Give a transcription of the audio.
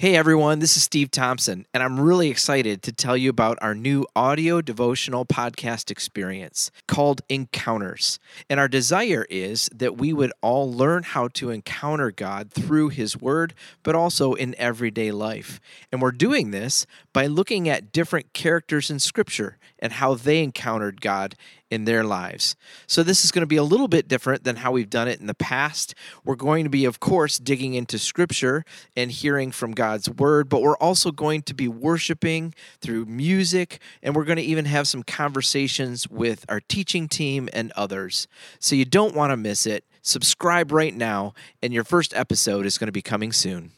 Hey everyone, this is Steve Thompson, and I'm really excited to tell you about our new audio devotional podcast experience called Encounters. And our desire is that we would all learn how to encounter God through His Word, but also in everyday life. And we're doing this by looking at different characters in Scripture and how they encountered God in their lives. So, this is going to be a little bit different than how we've done it in the past. We're going to be, of course, digging into Scripture and hearing from God's Word, but we're also going to be worshiping through music, and we're going to even have some conversations with our teaching team and others. So, you don't want to miss it. Subscribe right now, and your first episode is going to be coming soon.